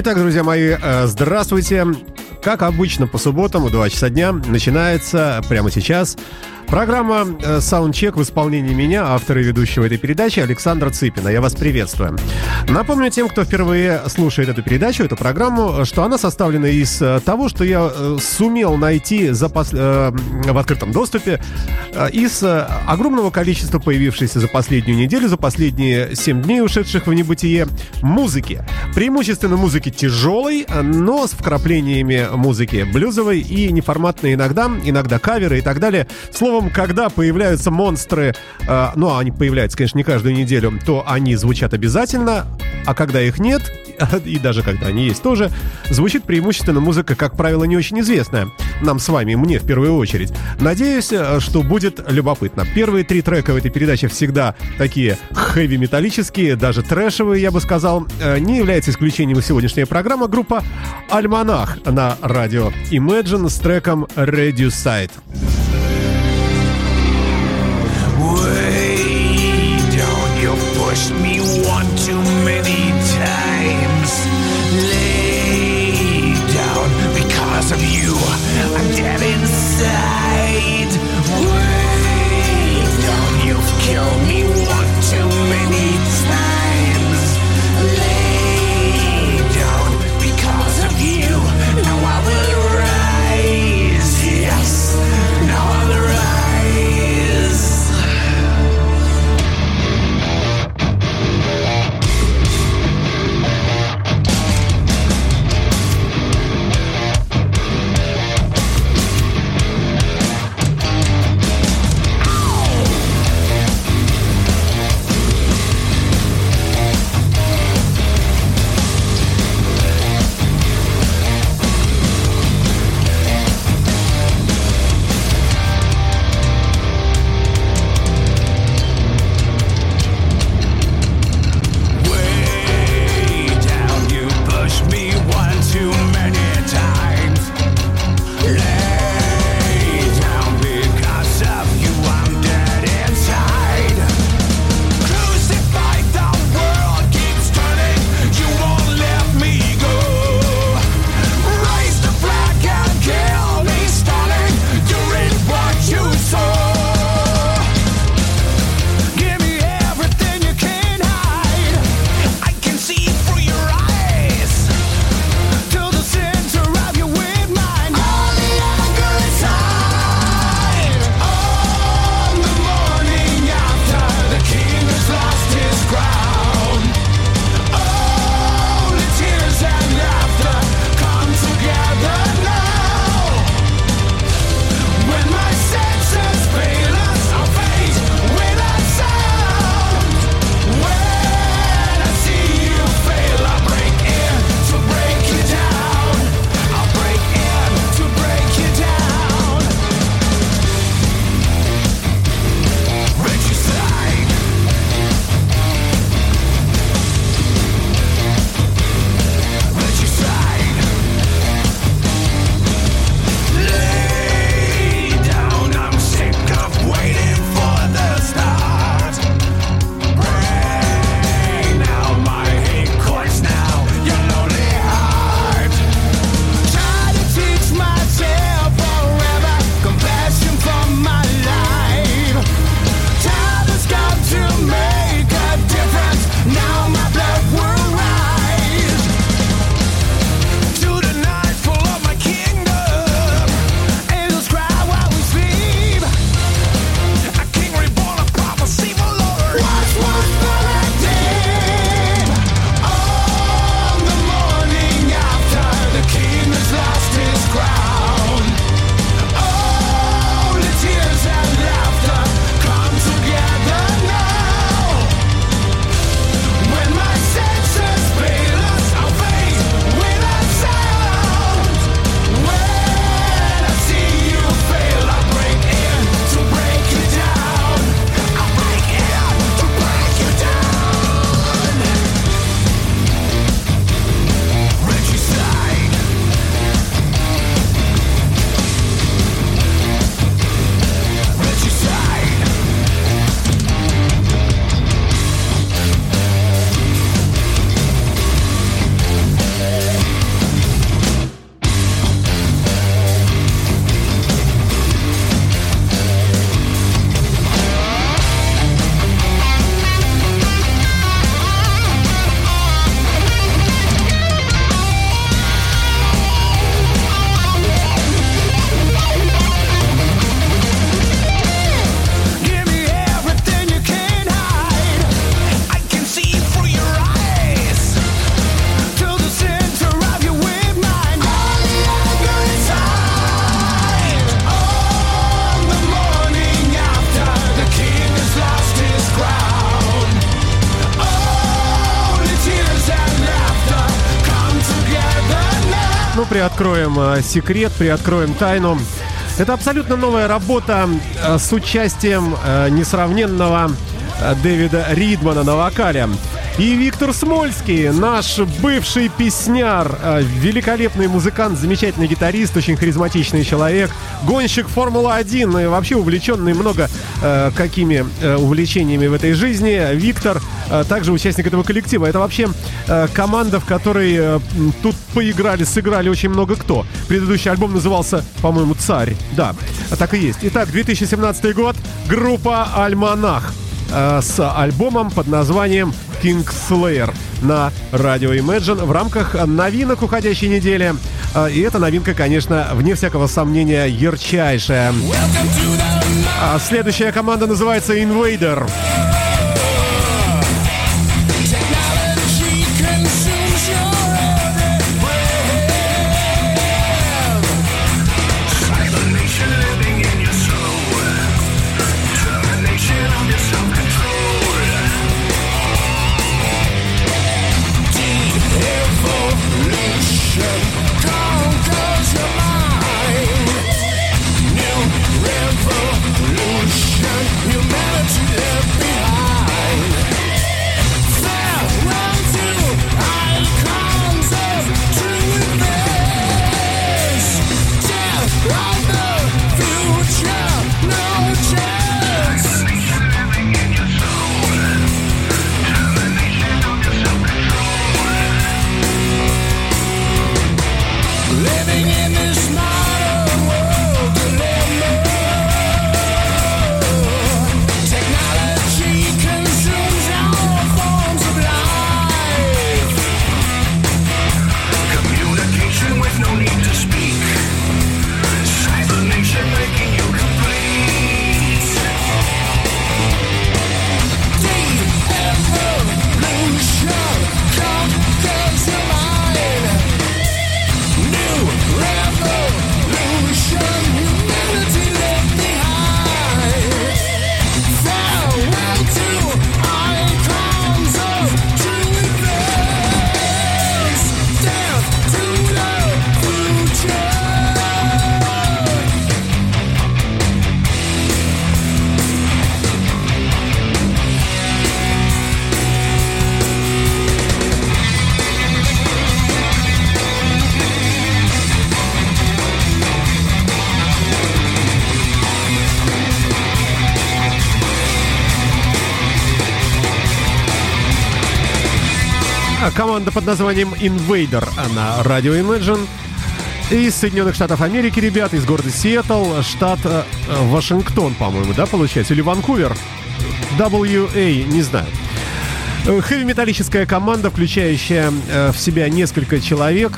Итак, друзья мои, э, здравствуйте. Как обычно, по субботам в 2 часа дня начинается прямо сейчас Программа «Саундчек» в исполнении меня, автора и ведущего этой передачи Александра Цыпина. Я вас приветствую. Напомню тем, кто впервые слушает эту передачу, эту программу, что она составлена из э, того, что я э, сумел найти за пос... Э, в открытом доступе из огромного количества появившейся за последнюю неделю, за последние 7 дней ушедших в небытие музыки. Преимущественно музыки тяжелой, но с вкраплениями музыки блюзовой и неформатной иногда, иногда каверы и так далее. Слово словом, когда появляются монстры, э, ну, они появляются, конечно, не каждую неделю, то они звучат обязательно, а когда их нет, и даже когда они есть тоже, звучит преимущественно музыка, как правило, не очень известная. Нам с вами, мне в первую очередь. Надеюсь, э, что будет любопытно. Первые три трека в этой передаче всегда такие хэви-металлические, даже трэшевые, я бы сказал. Э, не является исключением сегодняшняя программа. Группа «Альманах» на радио Imagine с треком «Reducide». Приоткроем э, секрет, приоткроем тайну. Это абсолютно новая работа э, с участием э, несравненного Дэвида Ридмана на вокале. И Виктор Смольский, наш бывший песняр, э, великолепный музыкант, замечательный гитарист, очень харизматичный человек, гонщик Формулы-1 и вообще увлеченный много э, какими э, увлечениями в этой жизни. Виктор э, также участник этого коллектива. Это вообще э, команда, в которой э, тут поиграли, сыграли очень много кто. Предыдущий альбом назывался, по-моему, «Царь». Да, так и есть. Итак, 2017 год, группа «Альманах» э, с альбомом под названием King Slayer на радио Imagine в рамках новинок уходящей недели. А, и эта новинка, конечно, вне всякого сомнения, ярчайшая. А следующая команда называется Invader. Команда под названием Invader на радио Imagine. Из Соединенных Штатов Америки, ребята, из города Сиэтл, штат э, Вашингтон, по-моему, да, получается? Или Ванкувер? WA, не знаю. Хэви-металлическая команда, включающая э, в себя несколько человек,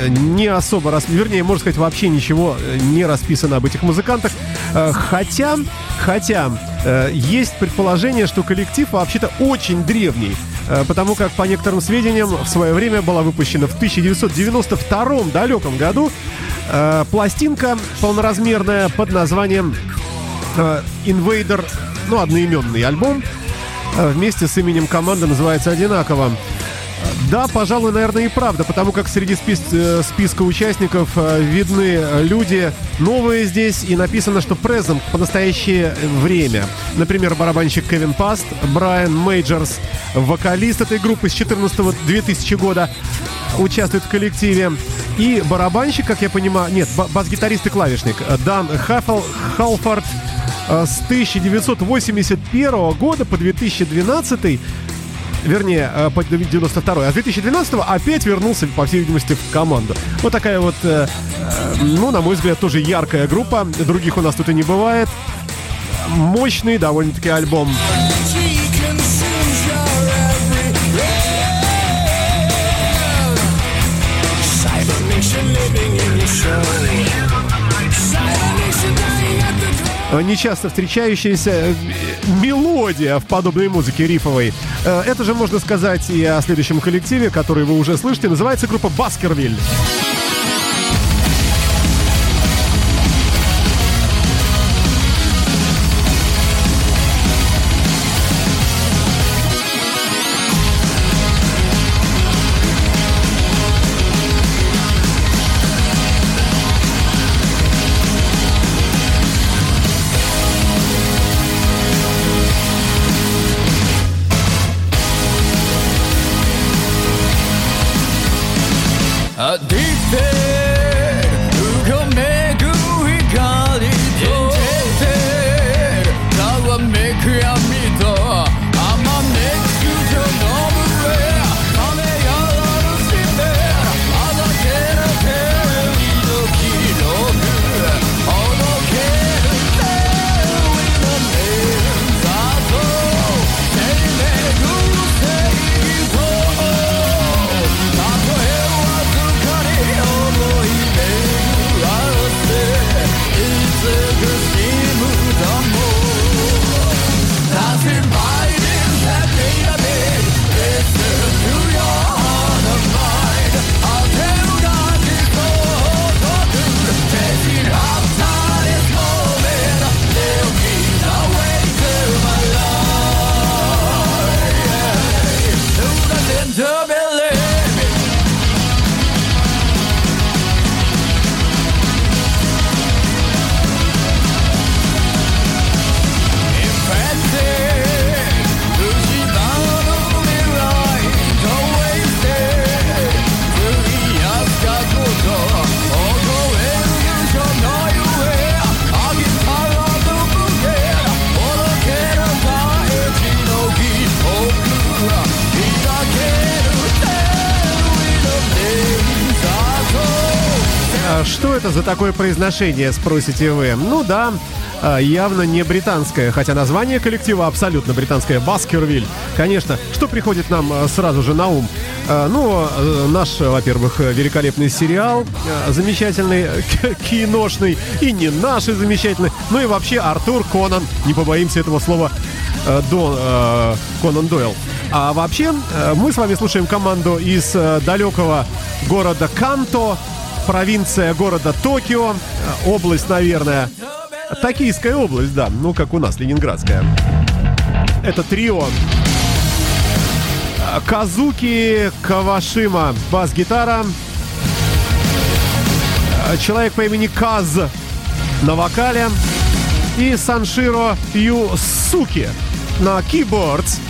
э, не особо, рас... вернее, можно сказать, вообще ничего э, не расписано об этих музыкантах. Э, хотя, хотя, э, есть предположение, что коллектив вообще-то очень древний. Э, потому как, по некоторым сведениям, в свое время была выпущена в 1992 далеком году э, пластинка полноразмерная под названием э, Invader, ну, одноименный альбом, вместе с именем команды называется одинаково. Да, пожалуй, наверное, и правда, потому как среди спис э, списка участников э, видны люди новые здесь, и написано, что презент по настоящее время. Например, барабанщик Кевин Паст, Брайан Мейджерс, вокалист этой группы с 14-2000 года, участвует в коллективе. И барабанщик, как я понимаю, нет, бас-гитарист и клавишник Дан Хаффл, Халфорд э, с 1981 года по 2012 вернее, э, по 92 а с 2012 опять вернулся, по всей видимости, в команду. Вот такая вот, э, э, ну, на мой взгляд, тоже яркая группа. Других у нас тут и не бывает. Мощный довольно-таки альбом. нечасто встречающаяся мелодия в подобной музыке рифовой. Э, это же можно сказать и о следующем коллективе, который вы уже слышите. Называется группа «Баскервиль». Что это за такое произношение, спросите вы? Ну да, а, явно не британское, хотя название коллектива абсолютно британское. Баскервиль. Конечно, что приходит нам а, сразу же на ум? А, ну, наш, во-первых, великолепный сериал, замечательный, киношный, и не наши замечательный, ну и вообще Артур Конан, не побоимся этого слова, Дон, Конан Дойл. А вообще, мы с вами слушаем команду из далекого города Канто, провинция города Токио, область, наверное, Токийская область, да, ну как у нас, Ленинградская. Это трио. Казуки Кавашима, бас-гитара. Человек по имени Каз на вокале. И Санширо Юсуки на keyboards.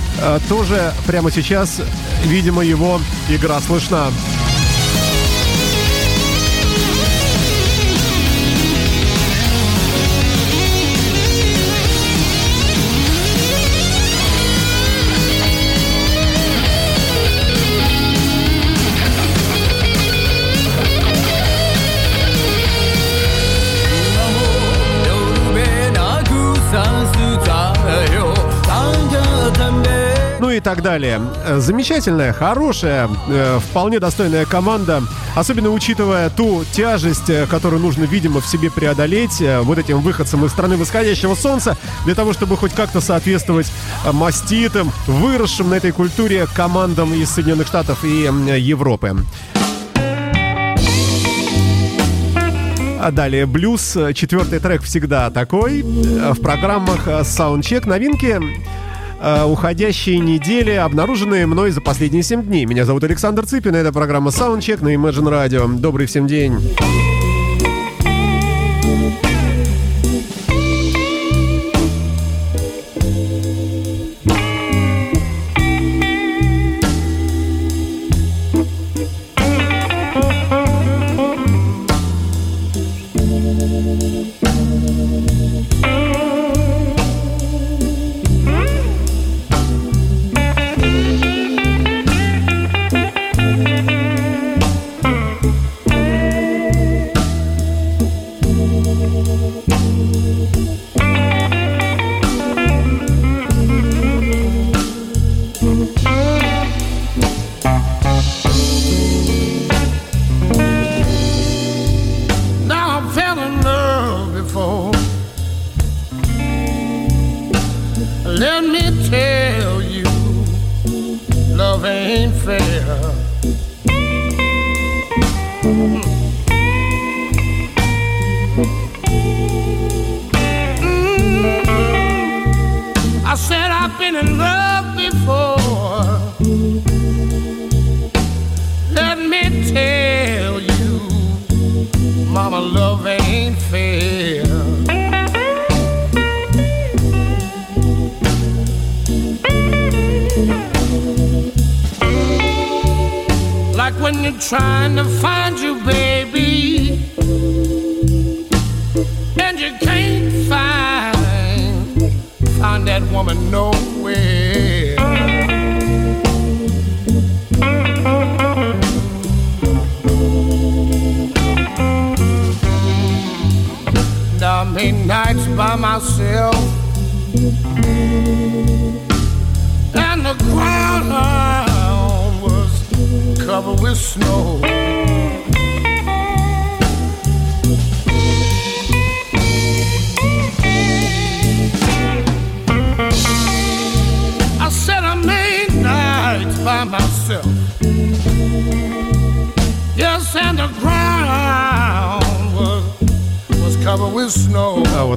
Тоже прямо сейчас, видимо, его игра слышна. Так далее. Замечательная, хорошая, э, вполне достойная команда, особенно учитывая ту тяжесть, э, которую нужно, видимо, в себе преодолеть э, вот этим выходцам из страны восходящего солнца, для того, чтобы хоть как-то соответствовать маститым, выросшим на этой культуре командам из Соединенных Штатов и Европы. А далее блюз. Четвертый трек всегда такой. В программах Soundcheck новинки э, уходящие недели, обнаруженные мной за последние 7 дней. Меня зовут Александр Цыпин, это программа Soundcheck на Imagine Radio. Добрый всем день.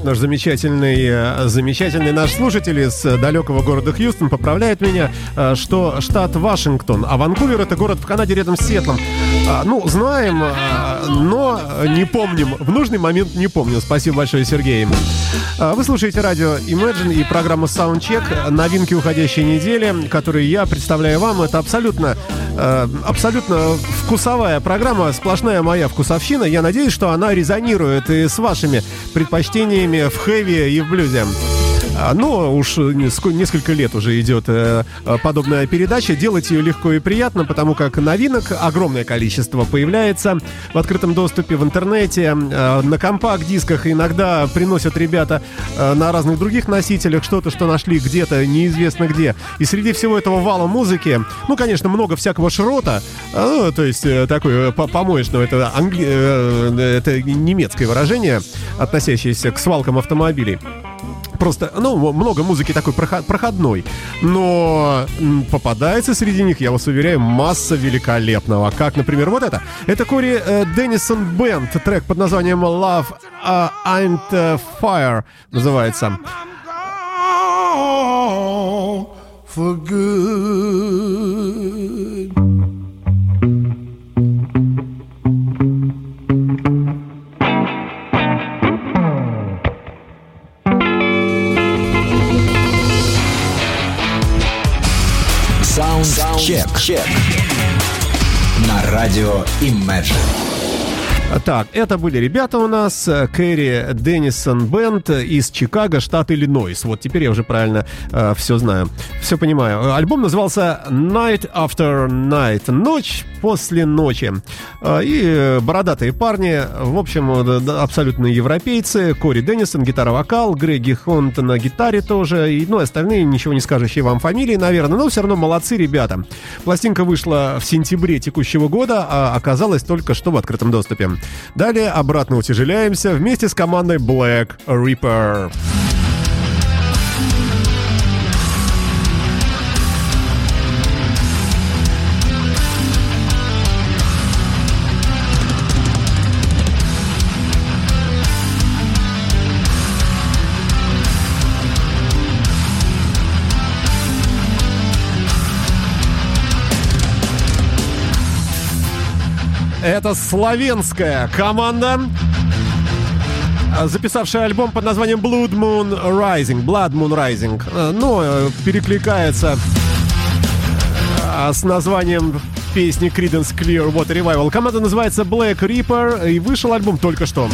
Вот наш замечательный, э, замечательный наш слушатель из далекого города Хьюстон поправляет меня, э, что штат Вашингтон, а Ванкувер это город в Канаде рядом с Сетлом. А, ну, знаем, э, но не помним. В нужный момент не помню. Спасибо большое, Сергей. А, вы слушаете радио Imagine и программа Soundcheck. Новинки уходящей недели, которые я представляю вам. Это абсолютно, абсолютно вкусовая программа, сплошная моя вкусовщина. Я надеюсь, что она резонирует и с вашими предпочтениями в хэви и в блюзе. А, но уж несколько лет уже идет э, подобная передача. Делать ее легко и приятно, потому как новинок огромное количество появляется в открытом доступе в интернете, э, на компакт-дисках. Иногда приносят ребята э, на разных других носителях что-то, что нашли где-то, неизвестно где. И среди всего этого вала музыки, ну, конечно, много всякого шрота, ну, то есть такой помоечного, это, англи... это немецкое выражение, относящееся к свалкам автомобилей просто, ну, много музыки такой проходной. Но попадается среди них, я вас уверяю, масса великолепного. Как, например, вот это. Это Кори э, Деннисон Бенд, трек под названием Love uh, and Fire называется. For good. Чек. На радио Imagine. Так, это были ребята у нас, э, Кэрри Деннисон Бенд из Чикаго, штат Иллинойс. Вот теперь я уже правильно э, все знаю, все понимаю. Альбом назывался Night After Night, ночь после ночи. Э, и бородатые парни, в общем, абсолютно европейцы. Кори Деннисон, гитара-вокал, Греги Хонт на гитаре тоже, и, ну, остальные ничего не скажущие вам фамилии, наверное, но все равно молодцы ребята. Пластинка вышла в сентябре текущего года, а оказалась только что в открытом доступе. Далее обратно утяжеляемся вместе с командой Black Reaper. Это славянская команда, записавшая альбом под названием Blood Moon Rising. Blood Moon Rising. Ну, э, перекликается э, с названием песни Creedence Clearwater Revival. Команда называется Black Reaper, и вышел альбом только что.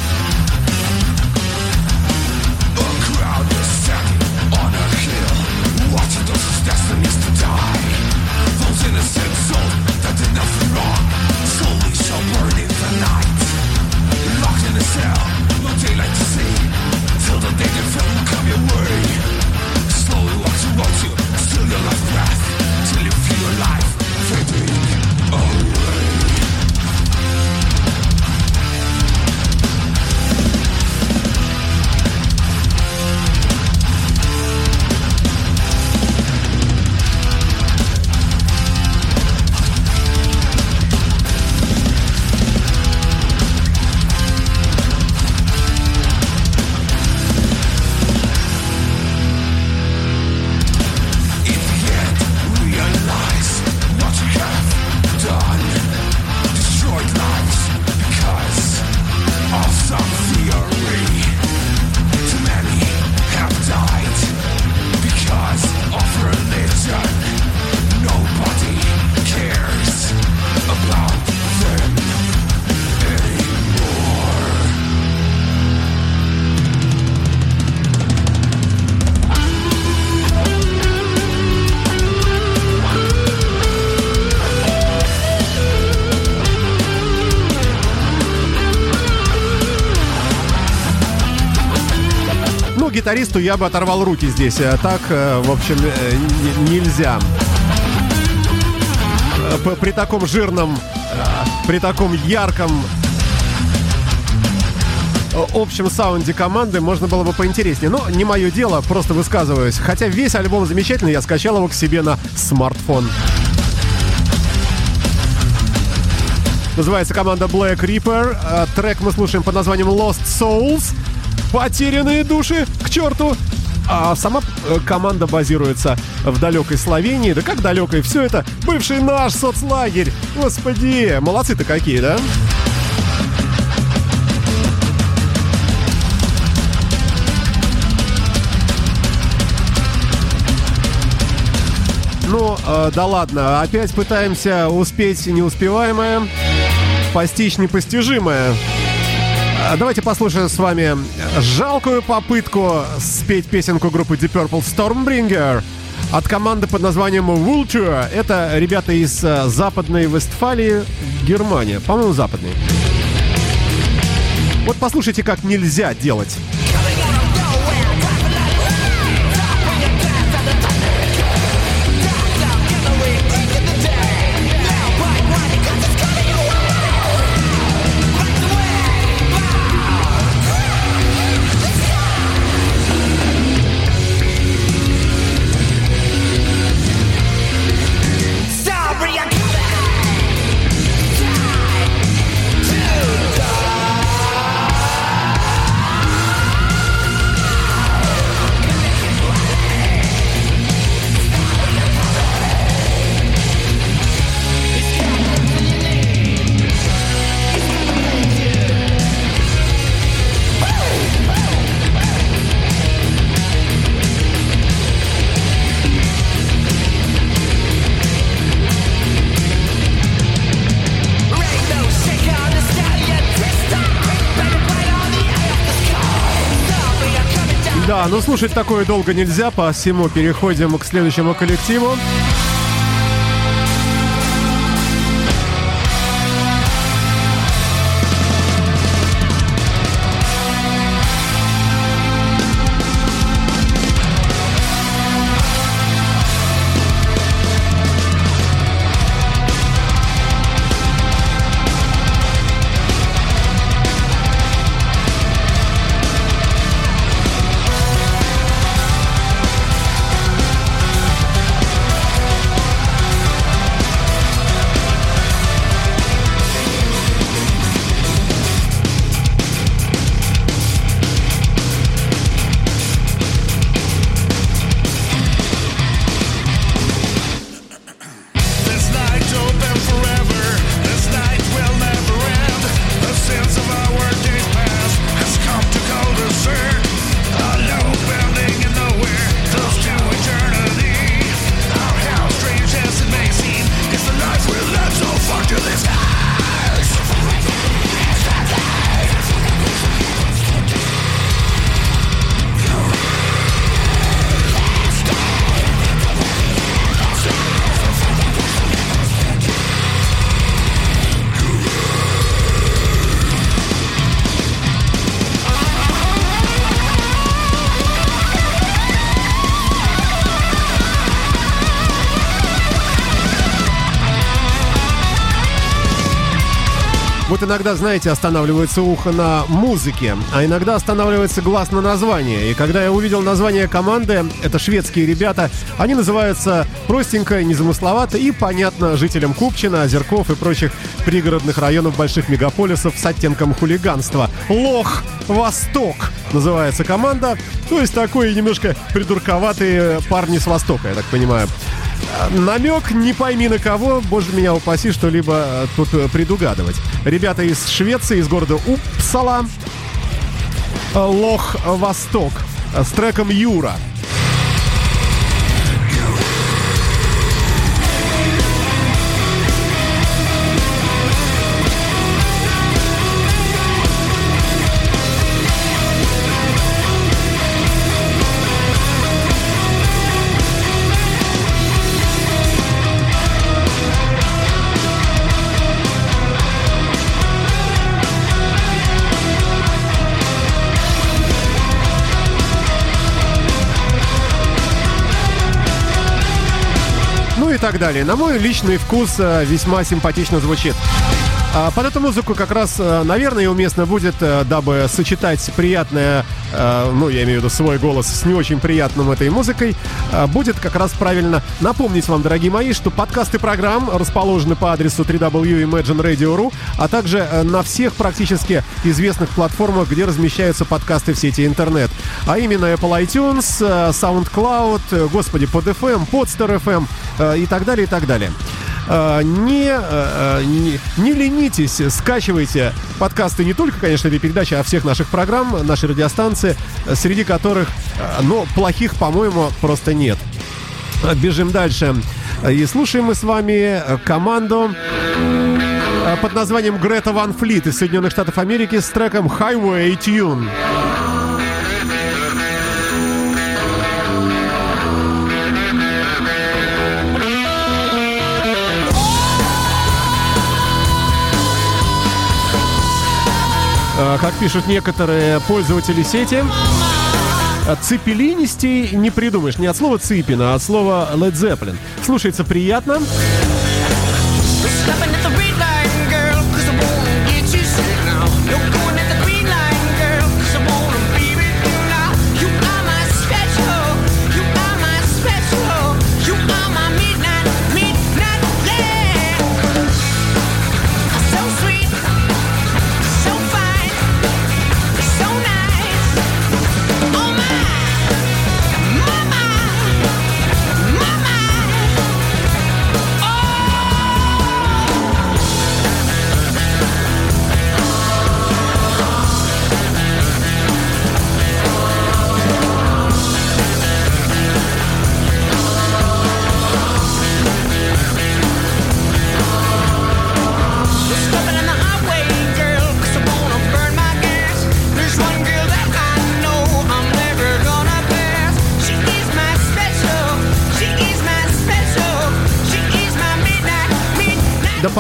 Гитаристу я бы оторвал руки здесь. А так, э, в общем, э, нельзя. При таком жирном, при таком ярком общем саунде команды можно было бы поинтереснее. Но не мое дело, просто высказываюсь. Хотя весь альбом замечательный, я скачал его к себе на смартфон. Называется команда Black Reaper. Трек мы слушаем под названием Lost Souls. Потерянные души черту! А сама э, команда базируется в далекой Словении. Да как далекой? Все это бывший наш соцлагерь. Господи, молодцы-то какие, да? Ну, э, да ладно, опять пытаемся успеть неуспеваемое, постичь непостижимое. Давайте послушаем с вами жалкую попытку спеть песенку группы Deep Purple Stormbringer от команды под названием Vulture. Это ребята из э, Западной Вестфалии, Германия. По-моему, западной. Вот послушайте, как нельзя делать. Ну слушать такое долго нельзя, посему переходим к следующему коллективу. Иногда, знаете, останавливается ухо на музыке, а иногда останавливается глаз на название. И когда я увидел название команды, это шведские ребята, они называются простенько, незамысловато и понятно жителям Купчина, Озерков и прочих пригородных районов больших мегаполисов с оттенком хулиганства. Лох Восток называется команда. То есть такой немножко придурковатые парни с Востока, я так понимаю. Намек не пойми на кого, боже меня упаси, что-либо э, тут э, предугадывать. Ребята из Швеции, из города Упсала, Лох Восток с треком Юра. Так далее. На мой личный вкус э, весьма симпатично звучит. А, под эту музыку как раз, э, наверное, уместно будет, э, дабы сочетать приятное, э, ну, я имею в виду свой голос с не очень приятным этой музыкой, будет как раз правильно напомнить вам, дорогие мои, что подкасты программ расположены по адресу www.imagineradio.ru, а также на всех практически известных платформах, где размещаются подкасты в сети интернет. А именно Apple iTunes, SoundCloud, господи, PodFM, Podster FM и так далее, и так далее. Э, не, э, э, не, не ленитесь, скачивайте подкасты не только, конечно, этой передачи, а всех наших программ, нашей радиостанции, среди которых, ну, плохих, по-моему, просто нет. Бежим дальше. И слушаем мы с вами команду под названием Грета Ван Флит из Соединенных Штатов Америки с треком Highway Tune. Как пишут некоторые пользователи сети, цепелинистей не придумаешь. Не от слова ципина, а от слова Led Zeppelin. Слушается приятно.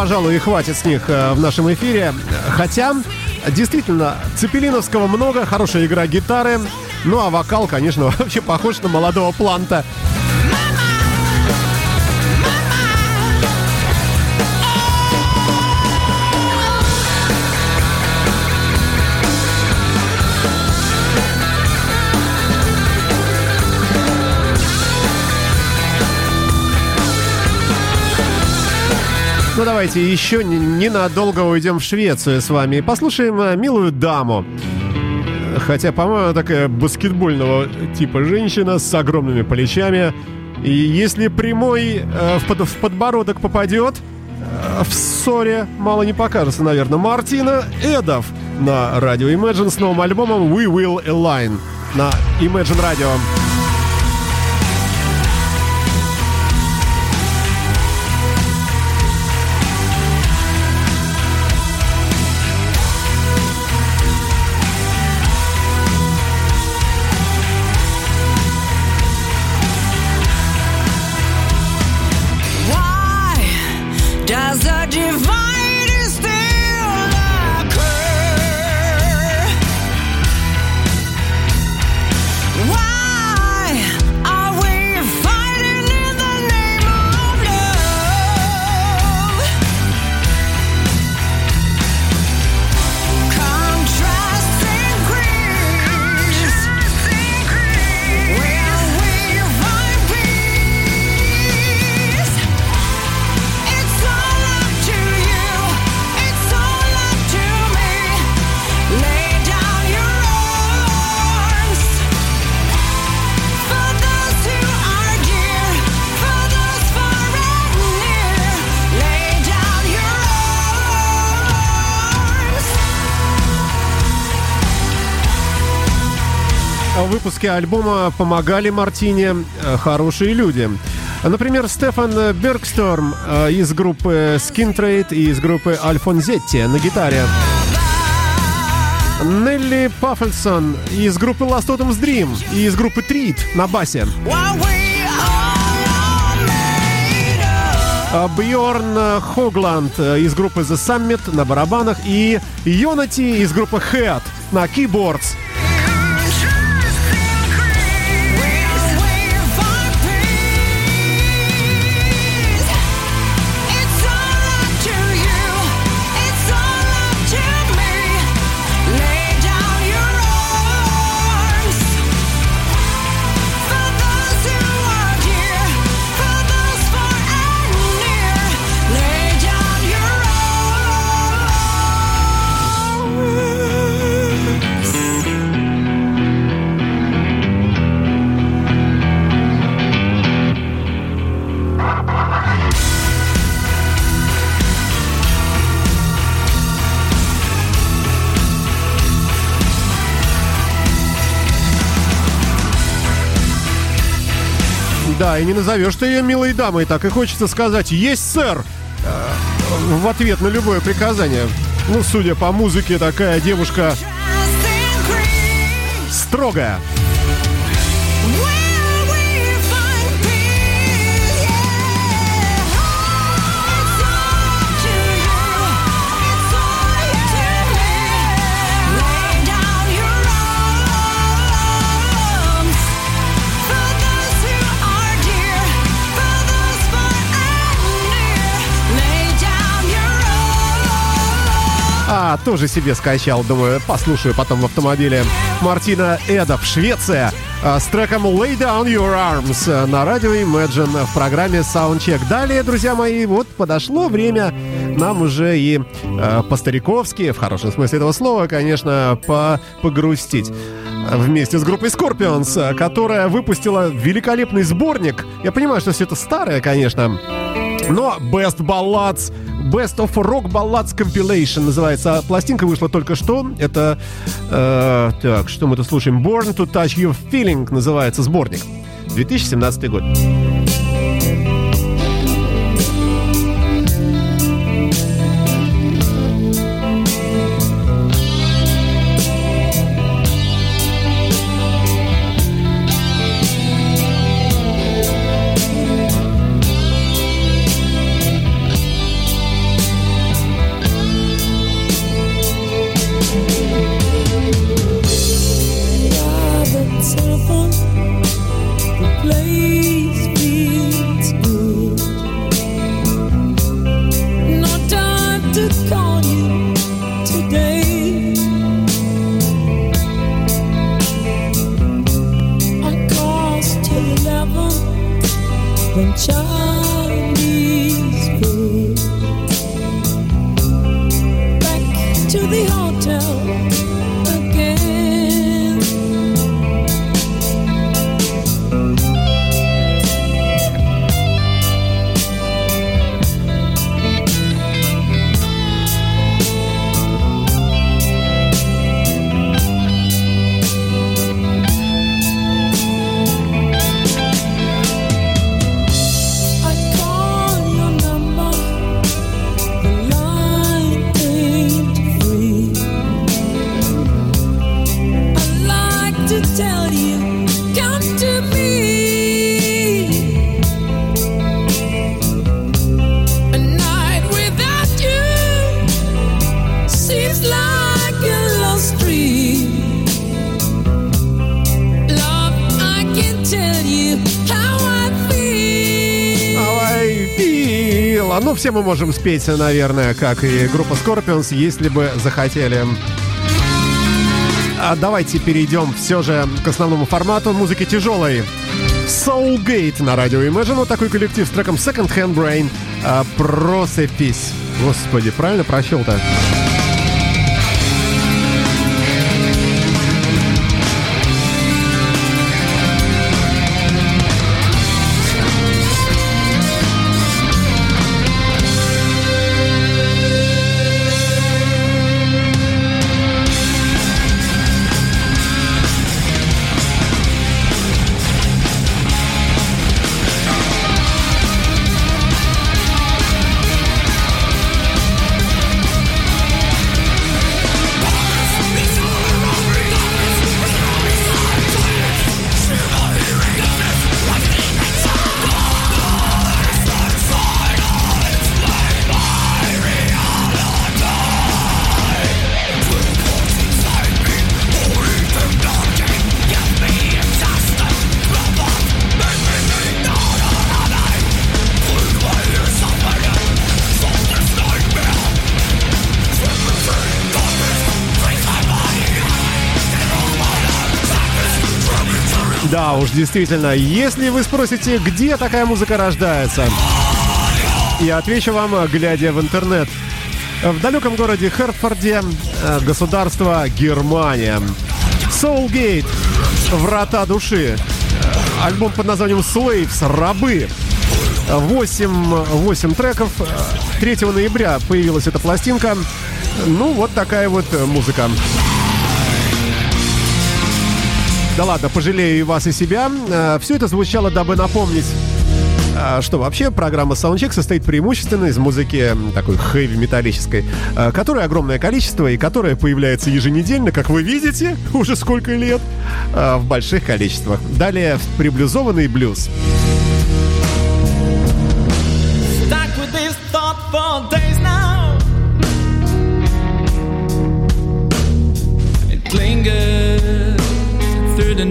Пожалуй, и хватит с них э, в нашем эфире. Хотя, действительно, Цепелиновского много, хорошая игра гитары. Ну, а вокал, конечно, вообще похож на молодого Планта. Ну давайте еще ненадолго уйдем в Швецию с вами и послушаем э, милую даму. Хотя, по-моему, такая баскетбольного типа женщина с огромными плечами. И если прямой э, в, под, в подбородок попадет, э, в ссоре мало не покажется, наверное. Мартина Эдов на радио Imagine с новым альбомом We Will Align на Imagine Radio. Выпуске альбома помогали Мартине э, хорошие люди. Например, Стефан Бергсторм э, из группы Skin Trade и из группы Альфонзетти на гитаре. Нелли Паффельсон из группы Last Autumn's Dream и из группы Treat на басе. Бьорн Хогланд из группы The Summit на барабанах и Йонати из группы Head на keyboards. Да, и не назовешь ты ее милой дамой, так и хочется сказать «Есть, сэр!» э, в ответ на любое приказание. Ну, судя по музыке, такая девушка строгая. А, тоже себе скачал, думаю, послушаю потом в автомобиле. Мартина Эдов, Швеция, а, с треком Lay Down Your Arms на радио Imagine в программе Soundcheck. Далее, друзья мои, вот подошло время нам уже и э, по-стариковски, в хорошем смысле этого слова, конечно, по погрустить вместе с группой Scorpions, которая выпустила великолепный сборник. Я понимаю, что все это старое, конечно, но Best Ballads Best of Rock Ballads Compilation называется. Пластинка вышла только что. Это, э, так, что мы тут слушаем? Born to Touch Your Feeling называется сборник. 2017 год. Все мы можем спеть, наверное, как и группа Scorpions, если бы захотели. А давайте перейдем все же к основному формату музыки тяжелой. Soulgate на радио Imagine. Вот такой коллектив с треком Second Hand Brain. А, просыпись. Господи, правильно прочел-то? Действительно, если вы спросите, где такая музыка рождается, я отвечу вам, глядя в интернет. В далеком городе Хертфорде, э, государство Германия. Soulgate, Врата души. Альбом под названием Slaves, Рабы. 8, 8 треков. 3 ноября появилась эта пластинка. Ну, вот такая вот музыка. Да ладно, пожалею и вас, и себя. Э, Все это звучало, дабы напомнить А, что вообще программа Soundcheck состоит преимущественно из музыки такой хэви-металлической, а, которой огромное количество и которая появляется еженедельно, как вы видите, уже сколько лет, в больших количествах. Далее приблюзованный блюз. through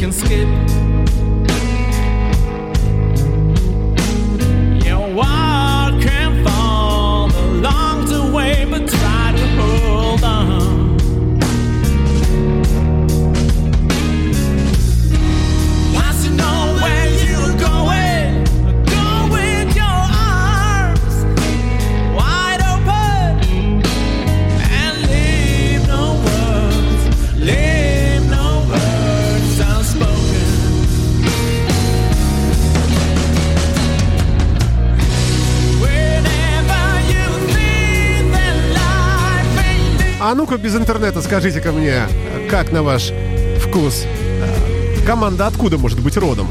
can skip. А ну-ка без интернета скажите-ка мне, как на ваш вкус? Команда откуда может быть родом?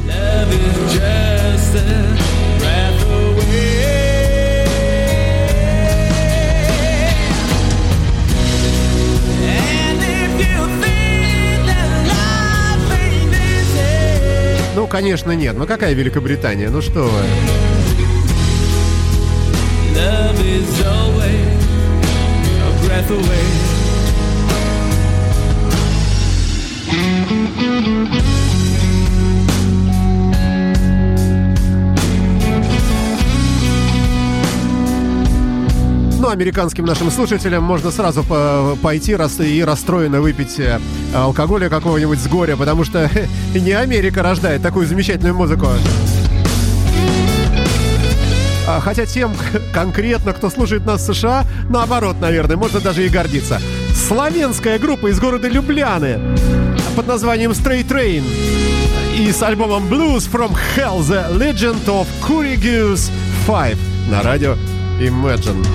Ну, конечно, нет. Ну, какая Великобритания? Ну что вы? love is always a breath away. Ну, американским нашим слушателям можно сразу по- пойти рас- и расстроенно выпить э, алкоголя какого-нибудь с горя, потому что не Америка рождает такую замечательную музыку. А, Хотя тем конкретно, кто слушает нас в США, наоборот, наверное, можно даже и гордиться. Славянская группа из города Любляны под названием Stray Train и с альбомом Blues from Hell The Legend of Courageous 5 на радио Imagine.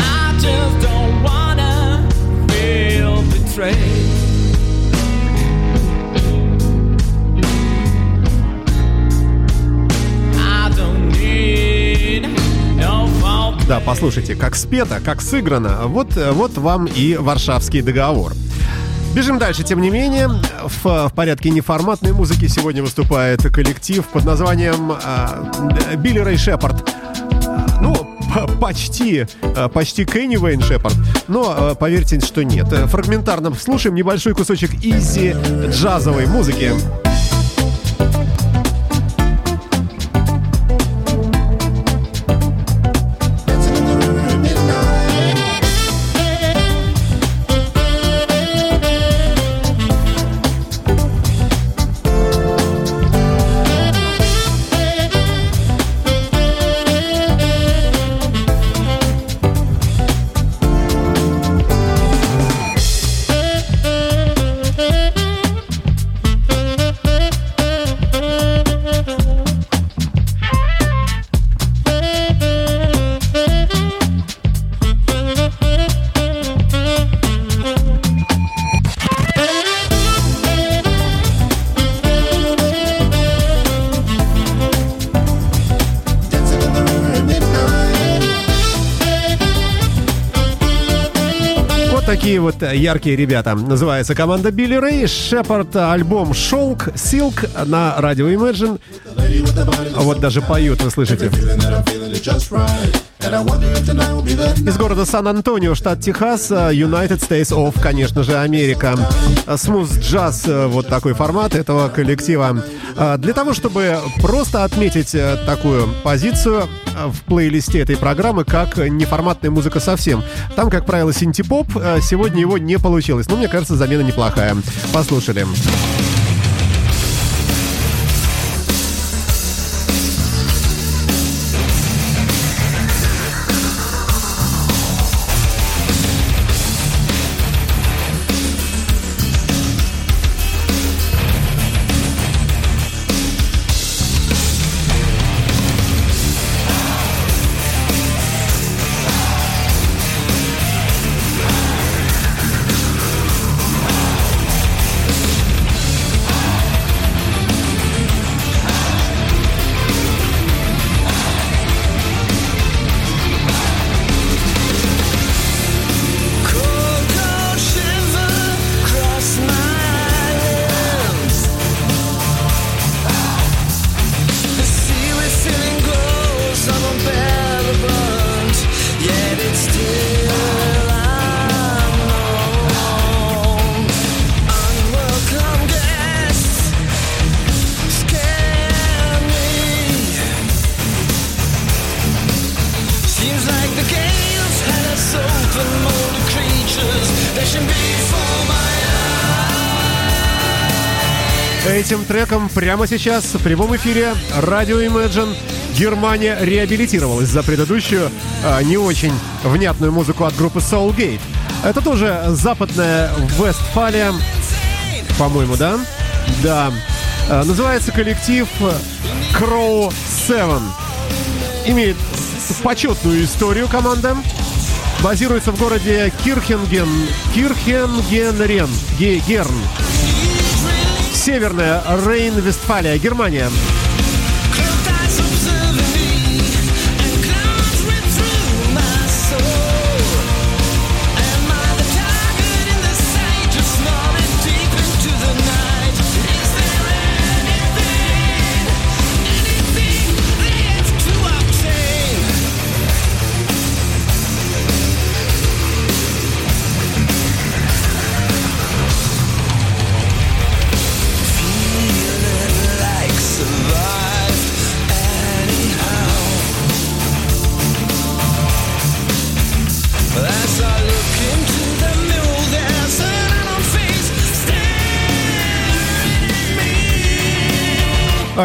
I just don't wanna feel betrayed. Да, послушайте, как спето, как сыграно. Вот, вот вам и Варшавский договор. Бежим дальше, тем не менее. В, в порядке неформатной музыки сегодня выступает коллектив под названием э, Билли Рэй Шепард. А, Ну, почти, э, почти Кенни Вейн Шепард, но э, поверьте, что нет. Фрагментарно слушаем небольшой кусочек изи джазовой музыки. Вот яркие ребята. Называется команда Билли Рэй. Шепард, альбом «Шелк», «Силк» на радио Imagine. Вот даже поют, вы слышите. Из города Сан-Антонио, штат Техас, United States of, конечно же, Америка. Смуз-джаз, э, вот такой формат этого коллектива. А, Для того, чтобы просто отметить э, такую позицию э, в плейлисте этой программы, как неформатная музыка совсем. Там, как правило, синтепоп. Э, Сегодня его не получилось. Но мне кажется, замена неплохая. Послушали. Cold, Этим треком прямо сейчас в прямом эфире радио Imagine Германия реабилитировалась за предыдущую а, не очень внятную музыку от группы Soulgate. Это тоже западная Вестфалия, по-моему, да? Да. А, Называется коллектив Crow 7. Имеет почетную историю команда. Базируется в городе Кирхенген, Кирхенгенрен, Ге- Герн. Северная Рейн-Вестфалия, Германия.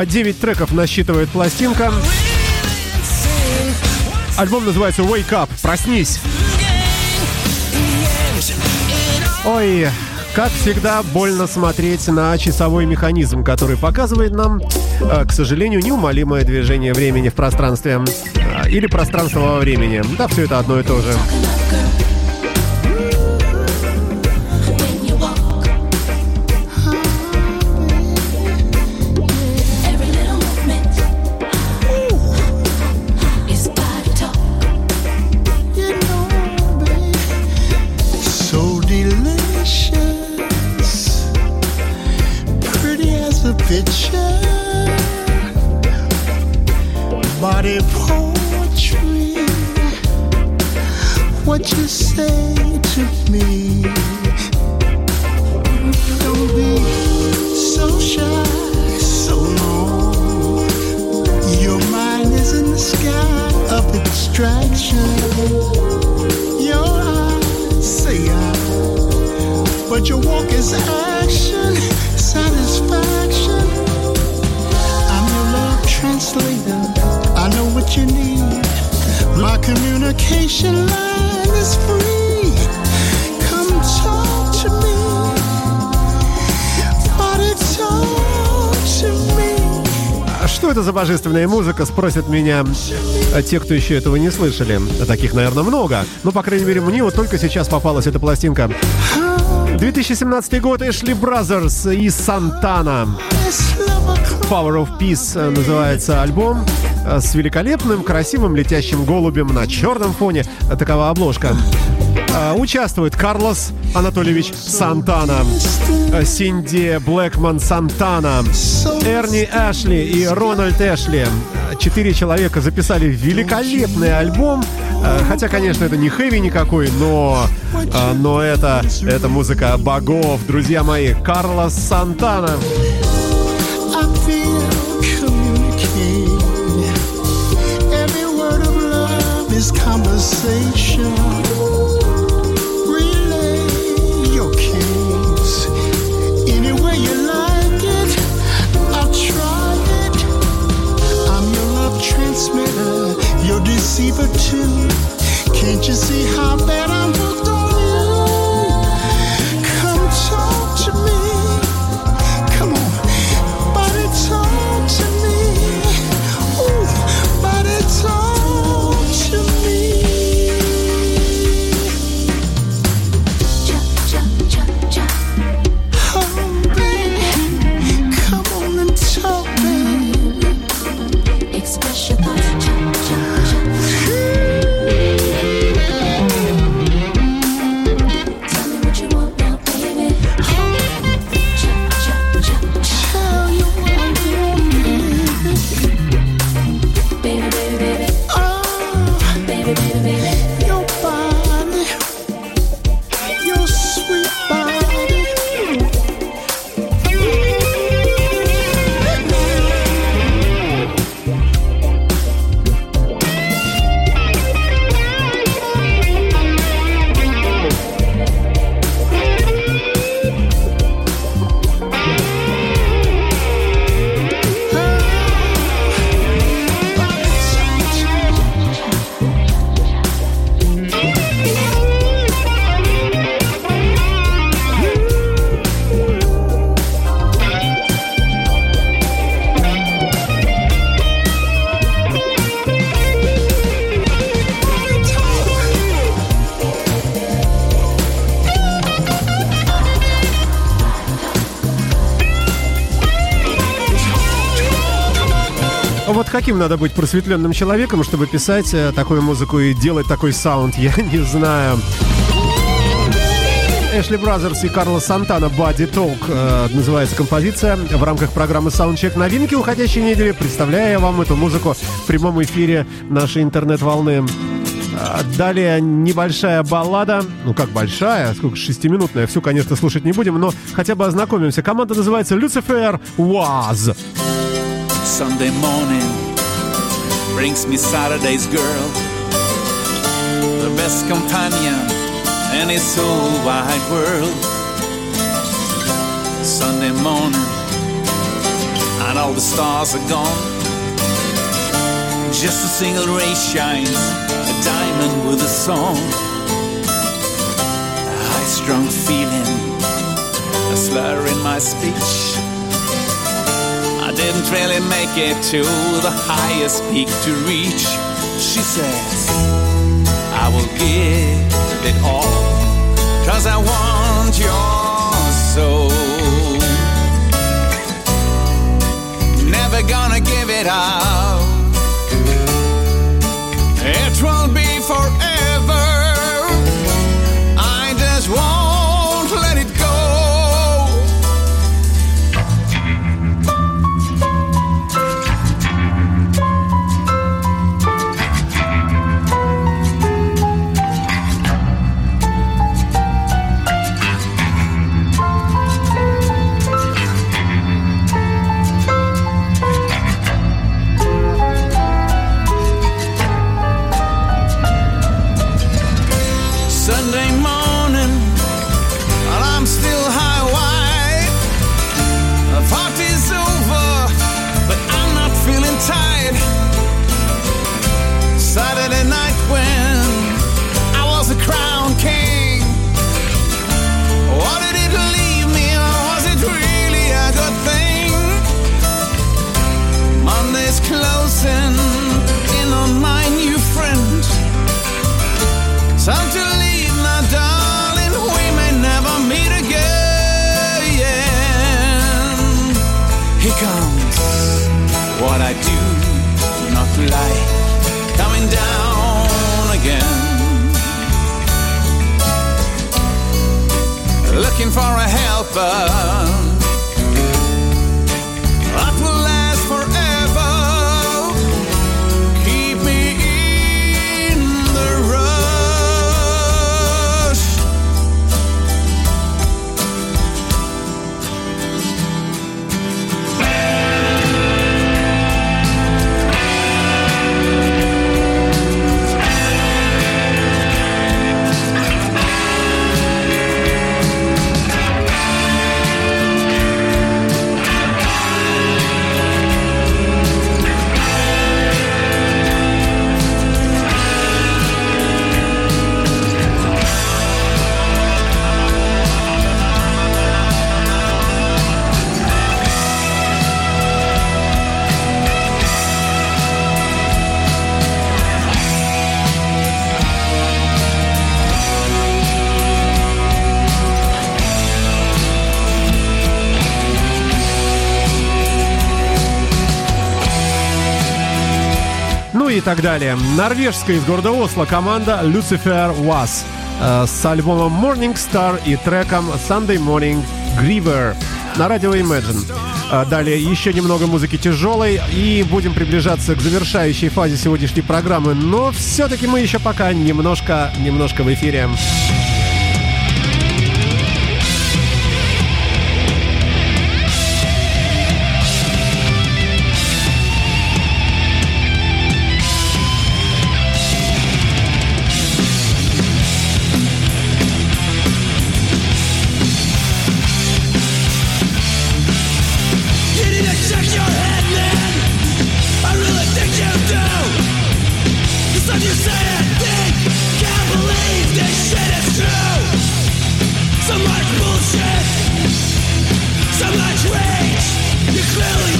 9 треков насчитывает пластинка. Альбом называется Wake Up, проснись. Ой, как всегда, больно смотреть на часовой механизм, который показывает нам, э, к сожалению, неумолимое движение времени в пространстве. Э, или пространство во времени. Да, все это одно и то же. Что это за божественная музыка, спросят меня э, те, кто еще этого не слышали. А Таких, наверное, много. Ну, по крайней мере, мне вот только сейчас попалась эта пластинка. 2017 год Isley Brothers и Сантана. Power of Peace э, называется альбом э, с великолепным, красивым летящим голубем на черном фоне. Э, Такова обложка. Участвует Карлос Анатольевич Сантана, Синди Блэкман Сантана, Эрни Эшли и Рональд Эшли. Четыре человека записали великолепный альбом. Э, Хотя, конечно, это не хэви никакой, но, э, но это, это музыка богов, друзья мои. Карлос Сантана. I feel Can't you see how bad надо быть просветленным человеком, чтобы писать э, такую музыку и делать такой саунд, я не знаю. Isley Brothers и Карлос Сантана «Body Talk» э, называется композиция в рамках программы Soundcheck новинки уходящей недели. Представляю я вам эту музыку в прямом эфире нашей интернет-волны. А, Далее небольшая баллада, ну как большая, сколько, шестиминутная, всю, конечно, слушать не будем, но хотя бы ознакомимся. Команда называется Lucifer Was. Sunday morning brings me Saturday's girl, the best companion in this whole wide world. Sunday morning, and all the stars are gone. Just a single ray shines, a diamond with a song. A high strong feeling, a slur in my speech. Didn't really make it to the highest peak to reach. She says, I will give it all, cause I want your soul. Never gonna give it up. forever так далее. Норвежская из города Осло команда Lucifer Was э, с альбомом Morning Star и треком Sunday Morning Griever на радио Imagine. А Далее еще немного музыки тяжелой и будем приближаться к завершающей фазе сегодняшней программы, но все-таки мы еще пока немножко, немножко в эфире. Bullshit, so much rage. You clearly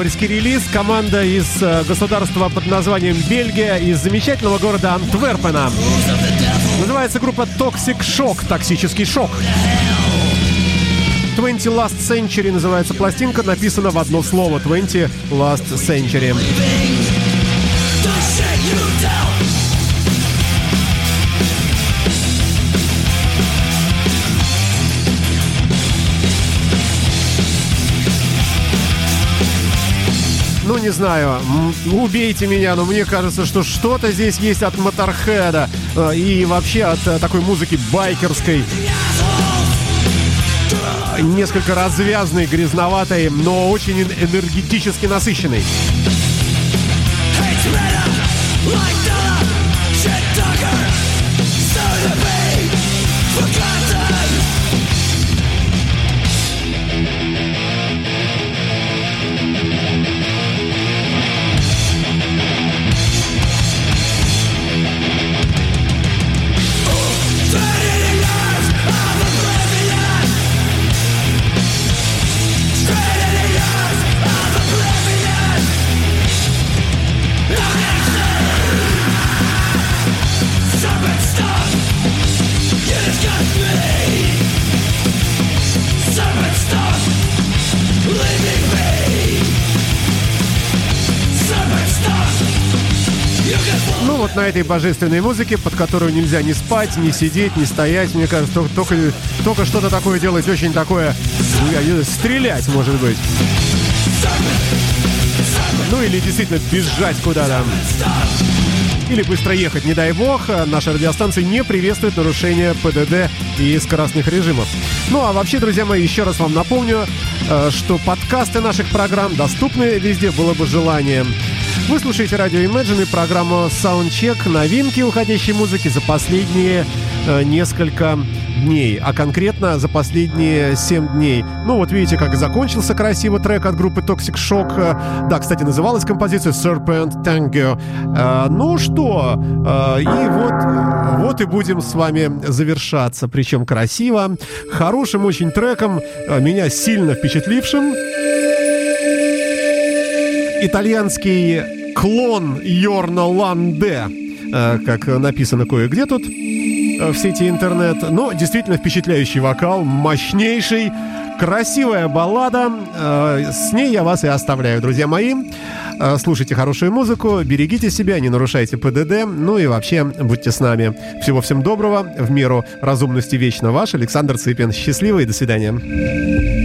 Октябрьский релиз. Команда из э, государства под названием Бельгия из замечательного города Антверпена. Называется группа Toxic Shock. Токсический шок. 20 Last Century называется пластинка. Написана в одно слово. 20 Last Century. Не знаю, убейте меня, но мне кажется, что что-то здесь есть от Моторхеда э, и вообще от э, такой музыки байкерской. Э, Несколько развязной, грязноватой, но очень эн- энергетически rhythm like dollar shit talker. So to be forgotten. На этой божественной музыке, под которую нельзя ни спать, ни сидеть, ни стоять, мне кажется, только, только, только что-то такое делать, очень такое, ну, не стрелять, может быть. Ну или действительно бежать куда-то. или быстро ехать, не дай бог, э, наша радиостанция не приветствует нарушение ПДД и скоростных режимов. Ну а вообще, друзья мои, еще раз вам напомню, э, что подкасты наших программ доступны везде, было бы желание. Вы слушаете радио Imagine и программу Soundcheck новинки уходящей музыки за последние э, несколько дней, а конкретно за последние 7 дней. Ну вот видите, как закончился красиво трек от группы Toxic Shock. Э, Да, кстати, называлась композиция Serpent Tango. Э, Ну что, э, и вот, вот и будем с вами завершаться, причем красиво, хорошим очень треком, э, меня сильно впечатлившим итальянский клон Йорна Ланде, э, как написано кое-где тут э, в сети интернет. Но действительно впечатляющий вокал, мощнейший, красивая баллада. Э, С ней я вас и оставляю, друзья мои. Слушайте хорошую музыку, берегите себя, не нарушайте ПДД, ну и вообще будьте с нами. Всего всем доброго, в меру разумности вечно ваш Александр Цыпин. Счастливо и до свидания.